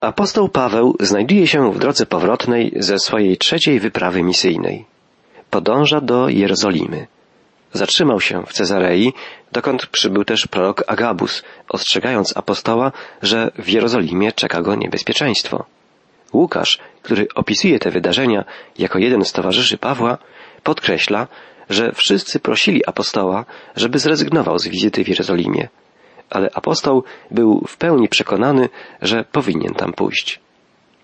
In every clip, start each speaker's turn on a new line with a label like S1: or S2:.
S1: Apostoł Paweł znajduje się w drodze powrotnej ze swojej trzeciej wyprawy misyjnej. Podąża do Jerozolimy. Zatrzymał się w Cezarei, dokąd przybył też prorok Agabus, ostrzegając apostoła, że w Jerozolimie czeka go niebezpieczeństwo. Łukasz, który opisuje te wydarzenia jako jeden z towarzyszy Pawła, podkreśla, że wszyscy prosili apostoła, żeby zrezygnował z wizyty w Jerozolimie ale apostoł był w pełni przekonany, że powinien tam pójść.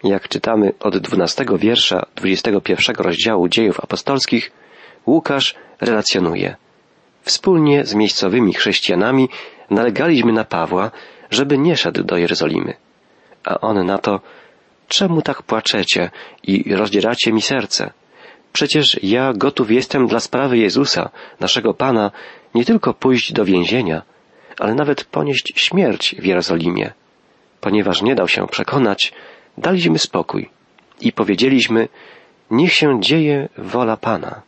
S1: Jak czytamy od dwunastego wiersza dwudziestego pierwszego rozdziału dziejów apostolskich, Łukasz relacjonuje. Wspólnie z miejscowymi chrześcijanami nalegaliśmy na Pawła, żeby nie szedł do Jerozolimy. A on na to, czemu tak płaczecie i rozdzieracie mi serce? Przecież ja gotów jestem dla sprawy Jezusa, naszego Pana, nie tylko pójść do więzienia, ale nawet ponieść śmierć w Jerozolimie. Ponieważ nie dał się przekonać, daliśmy spokój i powiedzieliśmy, niech się dzieje wola Pana.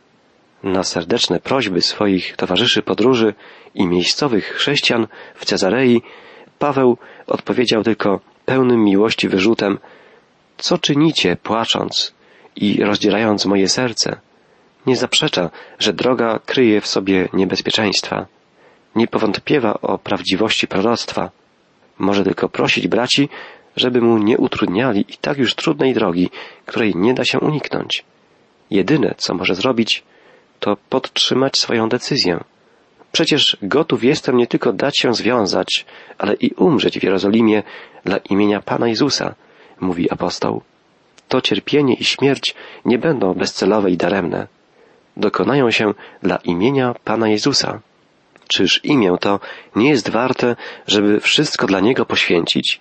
S1: Na serdeczne prośby swoich towarzyszy podróży i miejscowych chrześcijan w Cezarei Paweł odpowiedział tylko pełnym miłości wyrzutem Co czynicie, płacząc i rozdzierając moje serce? Nie zaprzecza, że droga kryje w sobie niebezpieczeństwa nie powątpiewa o prawdziwości proroctwa. Może tylko prosić braci, żeby mu nie utrudniali i tak już trudnej drogi, której nie da się uniknąć. Jedyne, co może zrobić, to podtrzymać swoją decyzję. Przecież gotów jestem nie tylko dać się związać, ale i umrzeć w Jerozolimie dla imienia Pana Jezusa, mówi apostoł. To cierpienie i śmierć nie będą bezcelowe i daremne. Dokonają się dla imienia Pana Jezusa. Czyż imię to nie jest warte, żeby wszystko dla Niego poświęcić?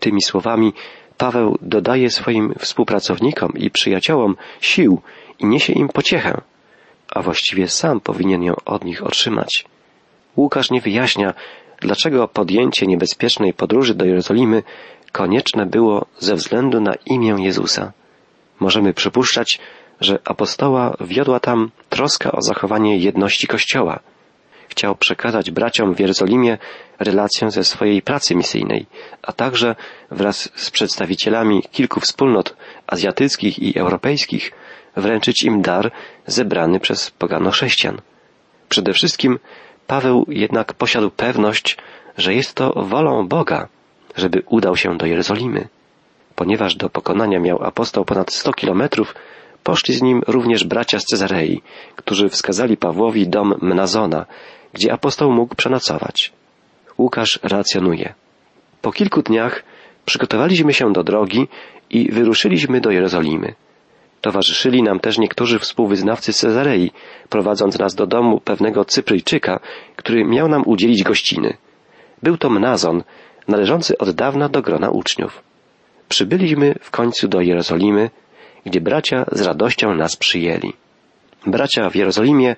S1: Tymi słowami Paweł dodaje swoim współpracownikom i przyjaciołom sił i niesie im pociechę, a właściwie sam powinien ją od nich otrzymać. Łukasz nie wyjaśnia, dlaczego podjęcie niebezpiecznej podróży do Jerozolimy konieczne było ze względu na imię Jezusa. Możemy przypuszczać, że apostoła wiodła tam troska o zachowanie jedności Kościoła – chciał przekazać braciom w Jerozolimie relację ze swojej pracy misyjnej, a także wraz z przedstawicielami kilku wspólnot azjatyckich i europejskich wręczyć im dar zebrany przez pogano chrześcijan. Przede wszystkim Paweł jednak posiadł pewność, że jest to wolą Boga, żeby udał się do Jerozolimy. Ponieważ do pokonania miał apostoł ponad sto kilometrów, poszli z nim również bracia z Cezarei, którzy wskazali Pawłowi dom Mnazona, gdzie apostoł mógł przenocować. Łukasz relacjonuje. Po kilku dniach przygotowaliśmy się do drogi i wyruszyliśmy do Jerozolimy. Towarzyszyli nam też niektórzy współwyznawcy Cezarei, prowadząc nas do domu pewnego Cypryjczyka, który miał nam udzielić gościny. Był to Mnazon, należący od dawna do grona uczniów. Przybyliśmy w końcu do Jerozolimy, gdzie bracia z radością nas przyjęli. Bracia w Jerozolimie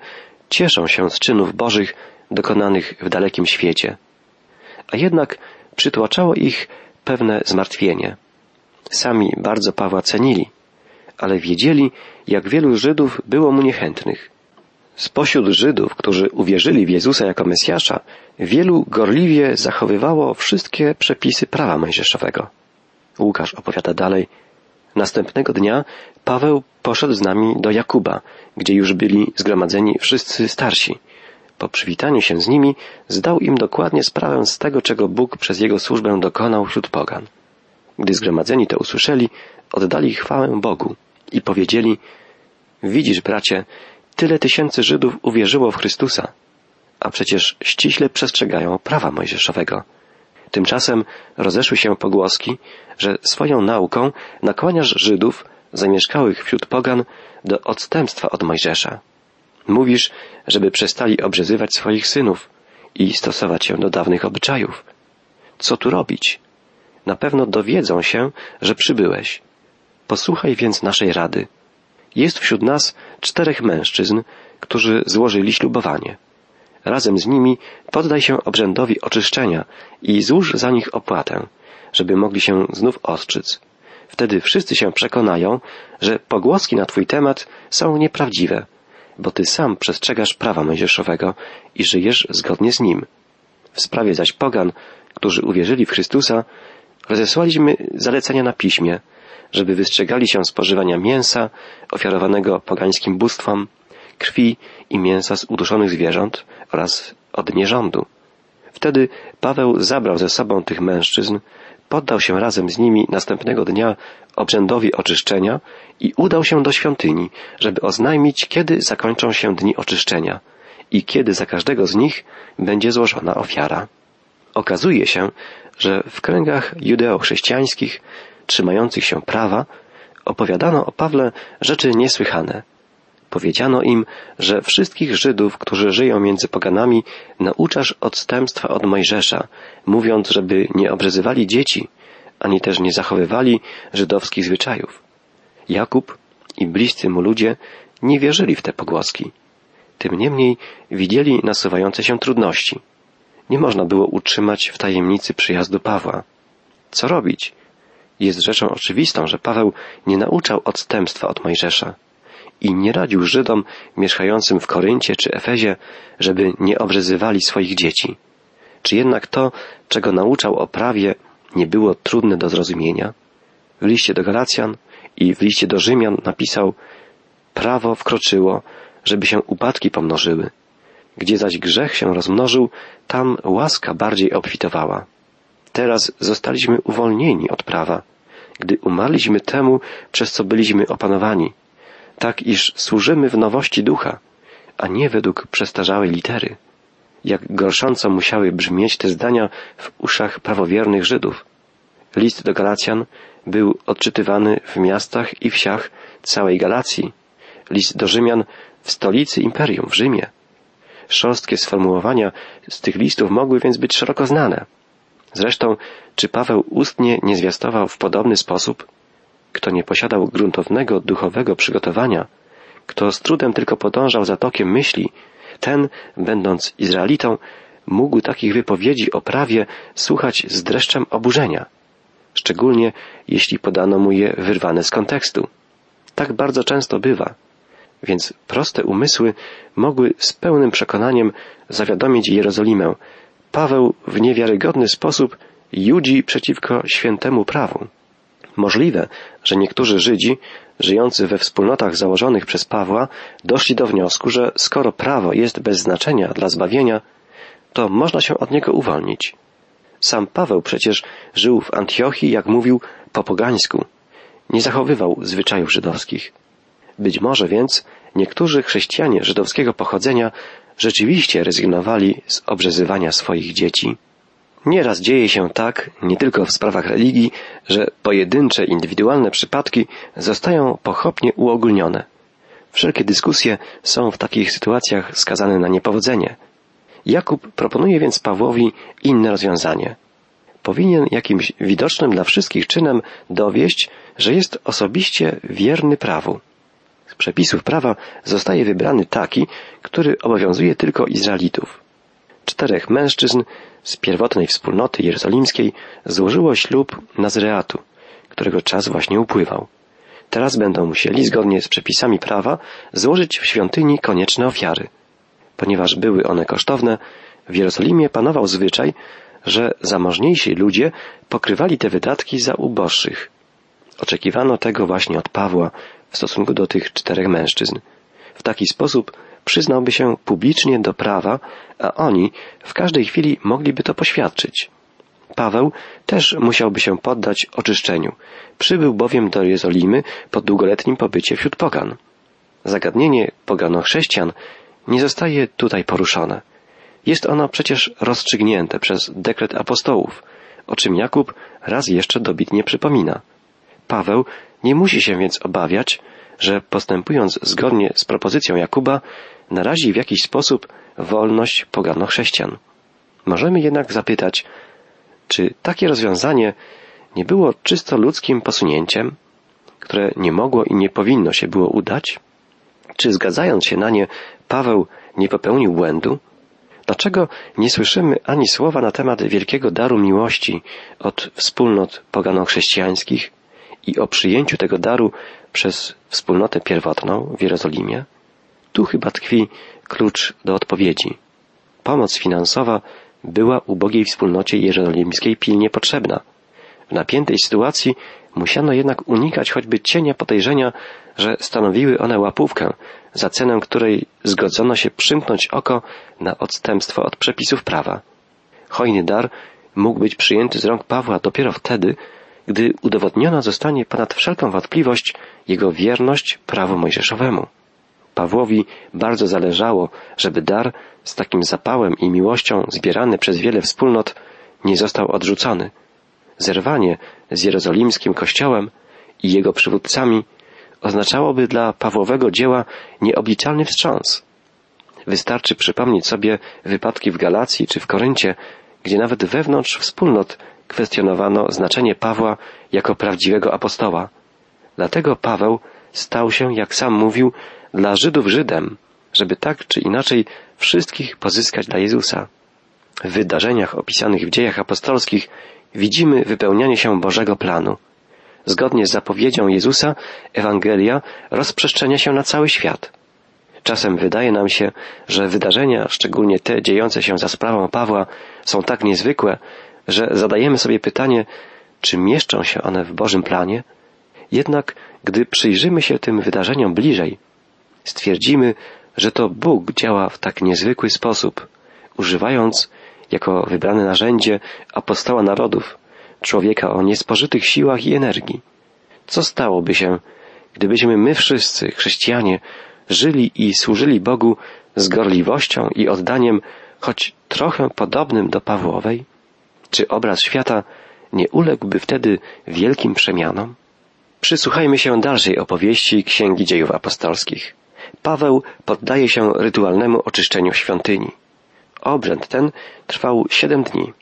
S1: cieszą się z czynów Bożych dokonanych w dalekim świecie. A jednak przytłaczało ich pewne zmartwienie. Sami bardzo Pawła cenili, ale wiedzieli, jak wielu Żydów było mu niechętnych. Spośród Żydów, którzy uwierzyli w Jezusa jako Mesjasza, wielu gorliwie zachowywało wszystkie przepisy prawa mojżeszowego. Łukasz opowiada dalej, Następnego dnia Paweł poszedł z nami do Jakuba, gdzie już byli zgromadzeni wszyscy starsi. Po przywitaniu się z nimi zdał im dokładnie sprawę z tego, czego Bóg przez jego służbę dokonał wśród pogan. Gdy zgromadzeni to usłyszeli, oddali chwałę Bogu i powiedzieli Widzisz, bracie, tyle tysięcy Żydów uwierzyło w Chrystusa, a przecież ściśle przestrzegają prawa mojżeszowego. Tymczasem rozeszły się pogłoski, że swoją nauką nakłaniasz Żydów zamieszkałych wśród pogan do odstępstwa od Mojżesza. Mówisz, żeby przestali obrzezywać swoich synów i stosować się do dawnych obyczajów. Co tu robić? Na pewno dowiedzą się, że przybyłeś. Posłuchaj więc naszej rady. Jest wśród nas czterech mężczyzn, którzy złożyli ślubowanie. Razem z nimi poddaj się obrzędowi oczyszczenia i złóż za nich opłatę, żeby mogli się znów ostrzyc. Wtedy wszyscy się przekonają, że pogłoski na Twój temat są nieprawdziwe, bo Ty sam przestrzegasz prawa mojżeszowego i żyjesz zgodnie z nim. W sprawie zaś pogan, którzy uwierzyli w Chrystusa, Rozesłaliśmy zalecenia na piśmie, żeby wystrzegali się spożywania mięsa ofiarowanego pogańskim bóstwom, krwi i mięsa z uduszonych zwierząt oraz od nierządu. Wtedy Paweł zabrał ze sobą tych mężczyzn, poddał się razem z nimi następnego dnia obrzędowi oczyszczenia i udał się do świątyni, żeby oznajmić, kiedy zakończą się dni oczyszczenia i kiedy za każdego z nich będzie złożona ofiara. Okazuje się, że w kręgach judeo-chrześcijańskich, trzymających się prawa, opowiadano o Pawle rzeczy niesłychane. Powiedziano im, że wszystkich Żydów, którzy żyją między poganami, nauczasz odstępstwa od Mojżesza, mówiąc, żeby nie obrzezywali dzieci, ani też nie zachowywali żydowskich zwyczajów. Jakub i bliscy mu ludzie nie wierzyli w te pogłoski. Tym niemniej widzieli nasuwające się trudności. Nie można było utrzymać w tajemnicy przyjazdu Pawła. Co robić? Jest rzeczą oczywistą, że Paweł nie nauczał odstępstwa od Mojżesza i nie radził Żydom mieszkającym w Koryncie czy Efezie, żeby nie obrzezywali swoich dzieci. Czy jednak to, czego nauczał o prawie, nie było trudne do zrozumienia? W liście do Galacjan i w liście do Rzymian napisał Prawo wkroczyło, żeby się upadki pomnożyły. Gdzie zaś grzech się rozmnożył, tam łaska bardziej obfitowała. Teraz zostaliśmy uwolnieni od prawa, gdy umarliśmy temu, przez co byliśmy opanowani, tak iż służymy w nowości ducha, a nie według przestarzałej litery. Jak gorsząco musiały brzmieć te zdania w uszach prawowiernych Żydów. List do Galacjan był odczytywany w miastach i wsiach całej Galacji. List do Rzymian w stolicy imperium, w Rzymie. Szorstkie sformułowania z tych listów mogły więc być szeroko znane. Zresztą, czy Paweł ustnie nie zwiastował w podobny sposób? Kto nie posiadał gruntownego duchowego przygotowania, kto z trudem tylko podążał za tokiem myśli, ten, będąc Izraelitą, mógł takich wypowiedzi o prawie słuchać z dreszczem oburzenia, szczególnie jeśli podano mu je wyrwane z kontekstu. Tak bardzo często bywa więc proste umysły mogły z pełnym przekonaniem zawiadomić Jerozolimę. Paweł w niewiarygodny sposób judzi przeciwko świętemu prawu. Możliwe, że niektórzy Żydzi, żyjący we wspólnotach założonych przez Pawła, doszli do wniosku, że skoro prawo jest bez znaczenia dla zbawienia, to można się od niego uwolnić. Sam Paweł przecież żył w Antiochii, jak mówił, po pogańsku. Nie zachowywał zwyczajów żydowskich. Być może więc niektórzy chrześcijanie żydowskiego pochodzenia rzeczywiście rezygnowali z obrzezywania swoich dzieci. Nieraz dzieje się tak, nie tylko w sprawach religii, że pojedyncze, indywidualne przypadki zostają pochopnie uogólnione. Wszelkie dyskusje są w takich sytuacjach skazane na niepowodzenie. Jakub proponuje więc Pawłowi inne rozwiązanie. Powinien jakimś widocznym dla wszystkich czynem dowieść, że jest osobiście wierny prawu przepisów prawa zostaje wybrany taki, który obowiązuje tylko Izraelitów. Czterech mężczyzn z pierwotnej wspólnoty jerozolimskiej złożyło ślub Nazreatu, którego czas właśnie upływał. Teraz będą musieli, zgodnie z przepisami prawa, złożyć w świątyni konieczne ofiary. Ponieważ były one kosztowne, w Jerozolimie panował zwyczaj, że zamożniejsi ludzie pokrywali te wydatki za uboższych. Oczekiwano tego właśnie od Pawła, w stosunku do tych czterech mężczyzn. W taki sposób przyznałby się publicznie do prawa, a oni w każdej chwili mogliby to poświadczyć. Paweł też musiałby się poddać oczyszczeniu. Przybył bowiem do Jerozolimy po długoletnim pobycie wśród pogan. Zagadnienie pogano-chrześcijan nie zostaje tutaj poruszone. Jest ono przecież rozstrzygnięte przez dekret apostołów, o czym Jakub raz jeszcze dobitnie przypomina. Paweł nie musi się więc obawiać, że postępując zgodnie z propozycją Jakuba, narazi w jakiś sposób wolność pogano-chrześcijan. Możemy jednak zapytać, czy takie rozwiązanie nie było czysto ludzkim posunięciem, które nie mogło i nie powinno się było udać? Czy zgadzając się na nie, Paweł nie popełnił błędu? Dlaczego nie słyszymy ani słowa na temat wielkiego daru miłości od wspólnot pogano-chrześcijańskich, i o przyjęciu tego daru przez wspólnotę pierwotną w Jerozolimie, tu chyba tkwi klucz do odpowiedzi. Pomoc finansowa była ubogiej wspólnocie jerozolimskiej pilnie potrzebna. W napiętej sytuacji musiano jednak unikać choćby cienia podejrzenia, że stanowiły one łapówkę, za cenę której zgodzono się przymknąć oko na odstępstwo od przepisów prawa. Hojny dar mógł być przyjęty z rąk Pawła dopiero wtedy, gdy udowodniona zostanie ponad wszelką wątpliwość jego wierność prawu mojżeszowemu. Pawłowi bardzo zależało, żeby dar z takim zapałem i miłością zbierany przez wiele wspólnot nie został odrzucony. Zerwanie z jerozolimskim kościołem i jego przywódcami oznaczałoby dla Pawłowego dzieła nieobliczalny wstrząs. Wystarczy przypomnieć sobie wypadki w Galacji czy w Koryncie, gdzie nawet wewnątrz wspólnot kwestionowano znaczenie Pawła jako prawdziwego apostoła. Dlatego Paweł stał się, jak sam mówił, dla Żydów Żydem, żeby tak czy inaczej wszystkich pozyskać dla Jezusa. W wydarzeniach opisanych w dziejach apostolskich widzimy wypełnianie się Bożego planu. Zgodnie z zapowiedzią Jezusa, Ewangelia rozprzestrzenia się na cały świat. Czasem wydaje nam się, że wydarzenia, szczególnie te dziejące się za sprawą Pawła, są tak niezwykłe, że zadajemy sobie pytanie, czy mieszczą się one w Bożym planie? Jednak gdy przyjrzymy się tym wydarzeniom bliżej, stwierdzimy, że to Bóg działa w tak niezwykły sposób, używając jako wybrane narzędzie apostoła narodów, człowieka o niespożytych siłach i energii. Co stałoby się, gdybyśmy my wszyscy, chrześcijanie, żyli i służyli Bogu z gorliwością i oddaniem, choć trochę podobnym do Pawłowej? Czy obraz świata nie uległby wtedy wielkim przemianom? Przysłuchajmy się dalszej opowieści Księgi Dziejów Apostolskich. Paweł poddaje się rytualnemu oczyszczeniu świątyni. Obrzęd ten trwał siedem dni.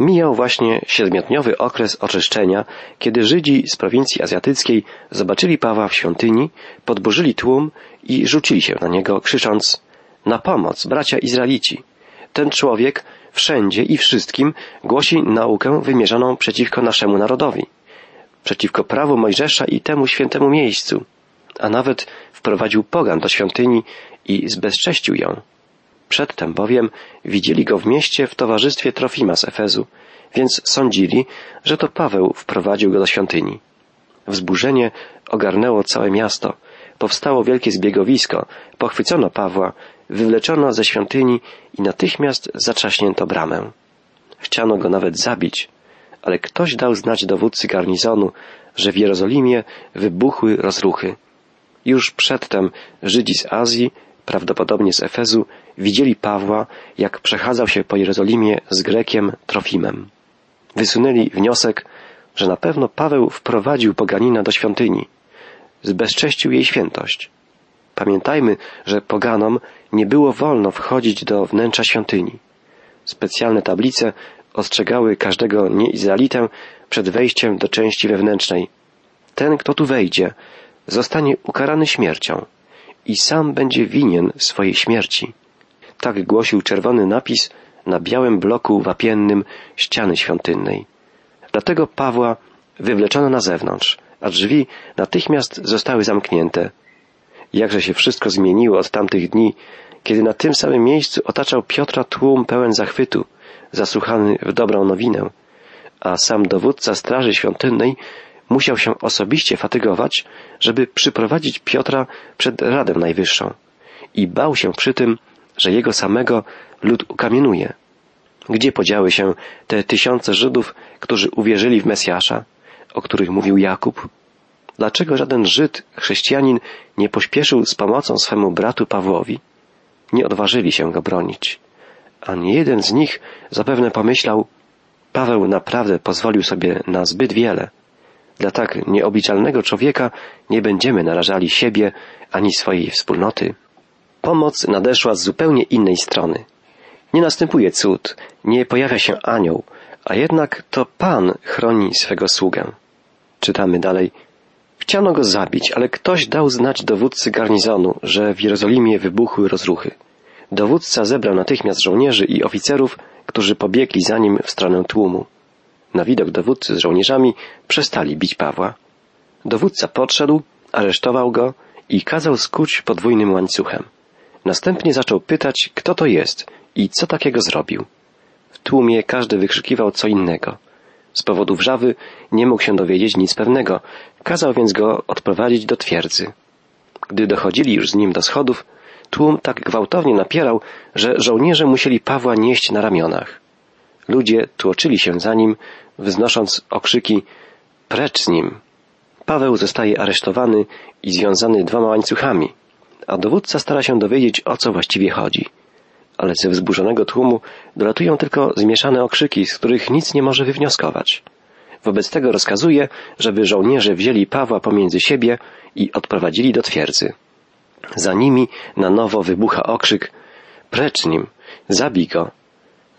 S1: Mijał właśnie siedmiodniowy okres oczyszczenia, kiedy Żydzi z prowincji azjatyckiej zobaczyli Pawła w świątyni, podburzyli tłum i rzucili się na niego, krzycząc Na pomoc, bracia Izraelici! Ten człowiek wszędzie i wszystkim głosi naukę wymierzoną przeciwko naszemu narodowi, przeciwko prawu Mojżesza i temu świętemu miejscu, a nawet wprowadził pogan do świątyni i zbezcześcił ją. Przedtem bowiem widzieli go w mieście w towarzystwie Trofima z Efezu, więc sądzili, że to Paweł wprowadził go do świątyni. Wzburzenie ogarnęło całe miasto. Powstało wielkie zbiegowisko, pochwycono Pawła, wywleczono ze świątyni i natychmiast zatrzaśnięto bramę. Chciano go nawet zabić, ale ktoś dał znać dowódcy garnizonu, że w Jerozolimie wybuchły rozruchy. Już przedtem Żydzi z Azji, prawdopodobnie z Efezu, widzieli Pawła, jak przechadzał się po Jerozolimie z Grekiem Trofimem. Wysunęli wniosek, że na pewno Paweł wprowadził poganina do świątyni, zbezcześcił jej świętość. Pamiętajmy, że poganom nie było wolno wchodzić do wnętrza świątyni. Specjalne tablice ostrzegały każdego nieizraelitę przed wejściem do części wewnętrznej. Ten, kto tu wejdzie, zostanie ukarany śmiercią i sam będzie winien swojej śmierci. Tak głosił czerwony napis na białym bloku wapiennym ściany świątynnej. Dlatego Pawła wywleczono na zewnątrz, a drzwi natychmiast zostały zamknięte. Jakże się wszystko zmieniło od tamtych dni, kiedy na tym samym miejscu otaczał Piotra tłum pełen zachwytu, zasłuchany w dobrą nowinę, a sam dowódca Straży Świątynnej musiał się osobiście fatygować, żeby przyprowadzić Piotra przed Radę Najwyższą i bał się przy tym, że jego samego lud ukamienuje. Gdzie podziały się te tysiące Żydów, którzy uwierzyli w Mesjasza, o których mówił Jakub? Dlaczego żaden Żyd, chrześcijanin nie pośpieszył z pomocą swemu bratu Pawłowi? Nie odważyli się go bronić. Ani jeden z nich zapewne pomyślał, Paweł naprawdę pozwolił sobie na zbyt wiele. Dla tak nieobliczalnego człowieka nie będziemy narażali siebie ani swojej wspólnoty. Pomoc nadeszła z zupełnie innej strony. Nie następuje cud, nie pojawia się anioł, a jednak to Pan chroni swego sługę. Czytamy dalej. Chciano go zabić, ale ktoś dał znać dowódcy garnizonu, że w Jerozolimie wybuchły rozruchy. Dowódca zebrał natychmiast żołnierzy i oficerów, którzy pobiegli za nim w stronę tłumu. Na widok dowódcy z żołnierzami przestali bić Pawła. Dowódca podszedł, aresztował go i kazał skuć podwójnym łańcuchem. Następnie zaczął pytać, kto to jest i co takiego zrobił. W tłumie każdy wykrzykiwał co innego. Z powodu wrzawy nie mógł się dowiedzieć nic pewnego, kazał więc go odprowadzić do twierdzy. Gdy dochodzili już z nim do schodów, tłum tak gwałtownie napierał, że żołnierze musieli Pawła nieść na ramionach. Ludzie tłoczyli się za nim, wznosząc okrzyki precz z nim. Paweł zostaje aresztowany i związany dwoma łańcuchami, a dowódca stara się dowiedzieć, o co właściwie chodzi. Ale ze wzburzonego tłumu dolatują tylko zmieszane okrzyki, z których nic nie może wywnioskować. Wobec tego rozkazuje, żeby żołnierze wzięli Pawła pomiędzy siebie i odprowadzili do twierdzy. Za nimi na nowo wybucha okrzyk precz nim, zabij go.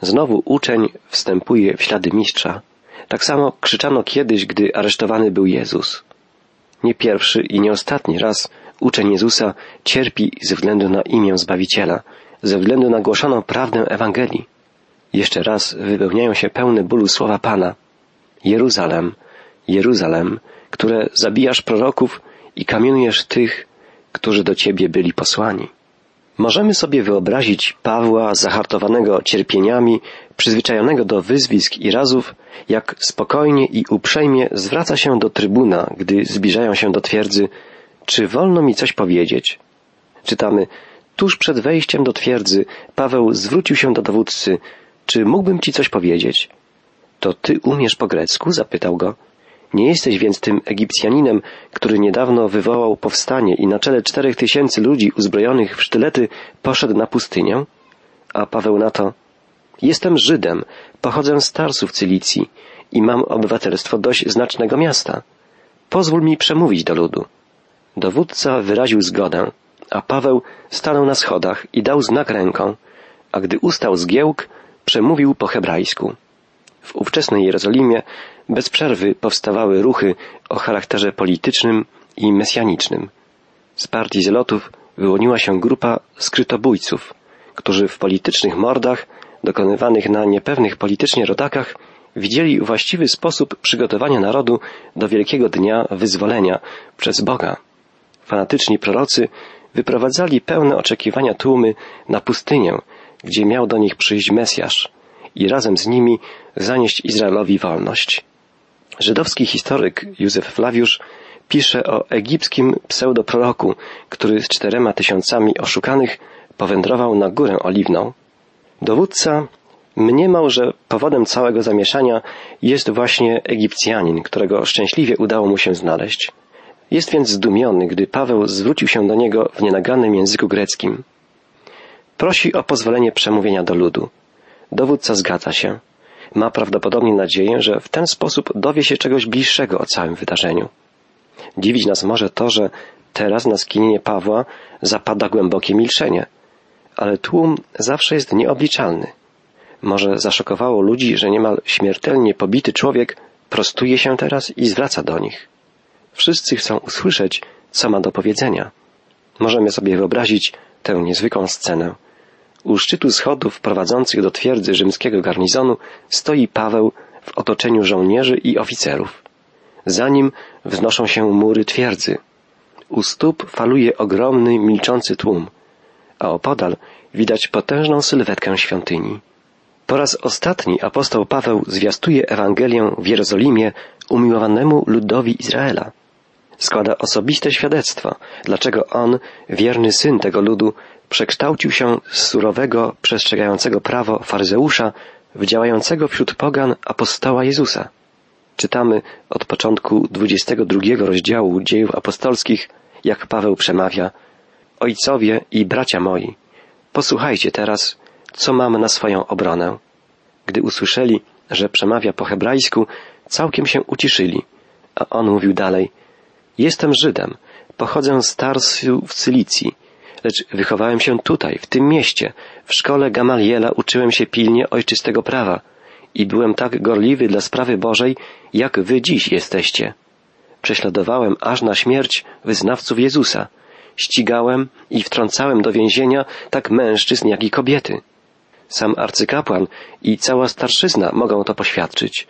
S1: Znowu uczeń wstępuje w ślady mistrza. Tak samo krzyczano kiedyś, gdy aresztowany był Jezus. Nie pierwszy i nie ostatni raz uczeń Jezusa cierpi ze względu na imię Zbawiciela, ze względu na głoszoną prawdę Ewangelii. Jeszcze raz wypełniają się pełne bólu słowa Pana. Jeruzalem, Jeruzalem, które zabijasz proroków i kamienujesz tych, którzy do Ciebie byli posłani. Możemy sobie wyobrazić Pawła zahartowanego cierpieniami, przyzwyczajonego do wyzwisk i razów, jak spokojnie i uprzejmie zwraca się do trybuna, gdy zbliżają się do twierdzy, czy wolno mi coś powiedzieć? Czytamy, tuż przed wejściem do twierdzy Paweł zwrócił się do dowódcy, czy mógłbym ci coś powiedzieć? To ty umiesz po grecku? zapytał go. Nie jesteś więc tym Egipcjaninem, który niedawno wywołał powstanie i na czele czterech tysięcy ludzi uzbrojonych w sztylety poszedł na pustynię? A Paweł na to, jestem Żydem, pochodzę z Tarsu w Cylicji i mam obywatelstwo dość znacznego miasta. Pozwól mi przemówić do ludu. Dowódca wyraził zgodę, a Paweł stanął na schodach i dał znak ręką, a gdy ustał zgiełk, przemówił po hebrajsku. W ówczesnej Jerozolimie bez przerwy powstawały ruchy o charakterze politycznym i mesjanicznym. Z partii zelotów wyłoniła się grupa skrytobójców, którzy w politycznych mordach, dokonywanych na niepewnych politycznie rodakach, widzieli właściwy sposób przygotowania narodu do wielkiego dnia wyzwolenia przez Boga. Fanatyczni prorocy wyprowadzali pełne oczekiwania tłumy na pustynię, gdzie miał do nich przyjść Mesjasz i razem z nimi zanieść Izraelowi wolność. Żydowski historyk Józef Flawiusz pisze o egipskim pseudoproroku, który z czterema tysiącami oszukanych powędrował na górę oliwną. Dowódca mniemał, że powodem całego zamieszania jest właśnie Egipcjanin, którego szczęśliwie udało mu się znaleźć. Jest więc zdumiony, gdy Paweł zwrócił się do niego w nienaganym języku greckim. Prosi o pozwolenie przemówienia do ludu. Dowódca zgadza się. Ma prawdopodobnie nadzieję, że w ten sposób dowie się czegoś bliższego o całym wydarzeniu. Dziwić nas może to, że teraz na skinienie Pawła zapada głębokie milczenie, ale tłum zawsze jest nieobliczalny. Może zaszokowało ludzi, że niemal śmiertelnie pobity człowiek prostuje się teraz i zwraca do nich. Wszyscy chcą usłyszeć, co ma do powiedzenia. Możemy sobie wyobrazić tę niezwykłą scenę. U szczytu schodów prowadzących do twierdzy rzymskiego garnizonu stoi Paweł w otoczeniu żołnierzy i oficerów. Za nim wznoszą się mury twierdzy. U stóp faluje ogromny, milczący tłum, a opodal widać potężną sylwetkę świątyni. Po raz ostatni apostoł Paweł zwiastuje Ewangelię w Jerozolimie umiłowanemu ludowi Izraela. Składa osobiste świadectwo, dlaczego on, wierny syn tego ludu, przekształcił się z surowego, przestrzegającego prawo faryzeusza w działającego wśród pogan apostoła Jezusa. Czytamy od początku 22 rozdziału dziejów apostolskich, jak Paweł przemawia Ojcowie i bracia moi, posłuchajcie teraz, co mam na swoją obronę. Gdy usłyszeli, że przemawia po hebrajsku, całkiem się uciszyli, a on mówił dalej Jestem Żydem, pochodzę z Tarsu w Cylicji, lecz wychowałem się tutaj, w tym mieście. W szkole Gamaliela uczyłem się pilnie ojczystego prawa i byłem tak gorliwy dla sprawy Bożej, jak wy dziś jesteście. Prześladowałem aż na śmierć wyznawców Jezusa. Ścigałem i wtrącałem do więzienia tak mężczyzn, jak i kobiety. Sam arcykapłan i cała starszyzna mogą to poświadczyć.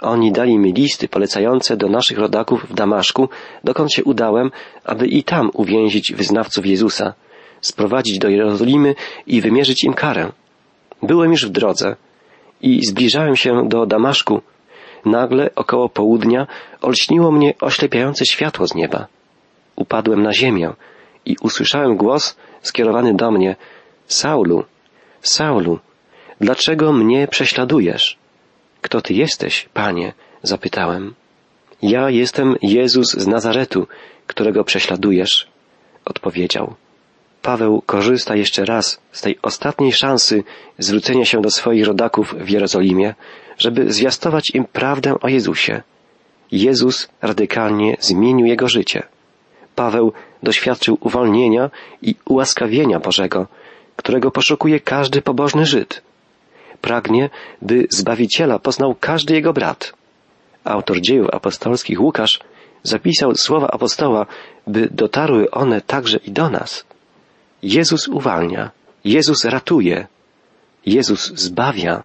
S1: Oni dali mi listy polecające do naszych rodaków w Damaszku, dokąd się udałem, aby i tam uwięzić wyznawców Jezusa, sprowadzić do Jerozolimy i wymierzyć im karę. Byłem już w drodze i zbliżałem się do Damaszku, nagle około południa olśniło mnie oślepiające światło z nieba. Upadłem na ziemię i usłyszałem głos skierowany do mnie Saulu, Saulu, dlaczego mnie prześladujesz? Kto ty jesteś, panie? zapytałem. Ja jestem Jezus z Nazaretu, którego prześladujesz, odpowiedział. Paweł korzysta jeszcze raz z tej ostatniej szansy zwrócenia się do swoich rodaków w Jerozolimie, żeby zwiastować im prawdę o Jezusie. Jezus radykalnie zmienił jego życie. Paweł doświadczył uwolnienia i ułaskawienia Bożego, którego poszukuje każdy pobożny Żyd. Pragnie, by Zbawiciela poznał każdy jego brat. Autor dziejów apostolskich Łukasz zapisał słowa apostoła, by dotarły one także i do nas. Jezus uwalnia, Jezus ratuje, Jezus zbawia,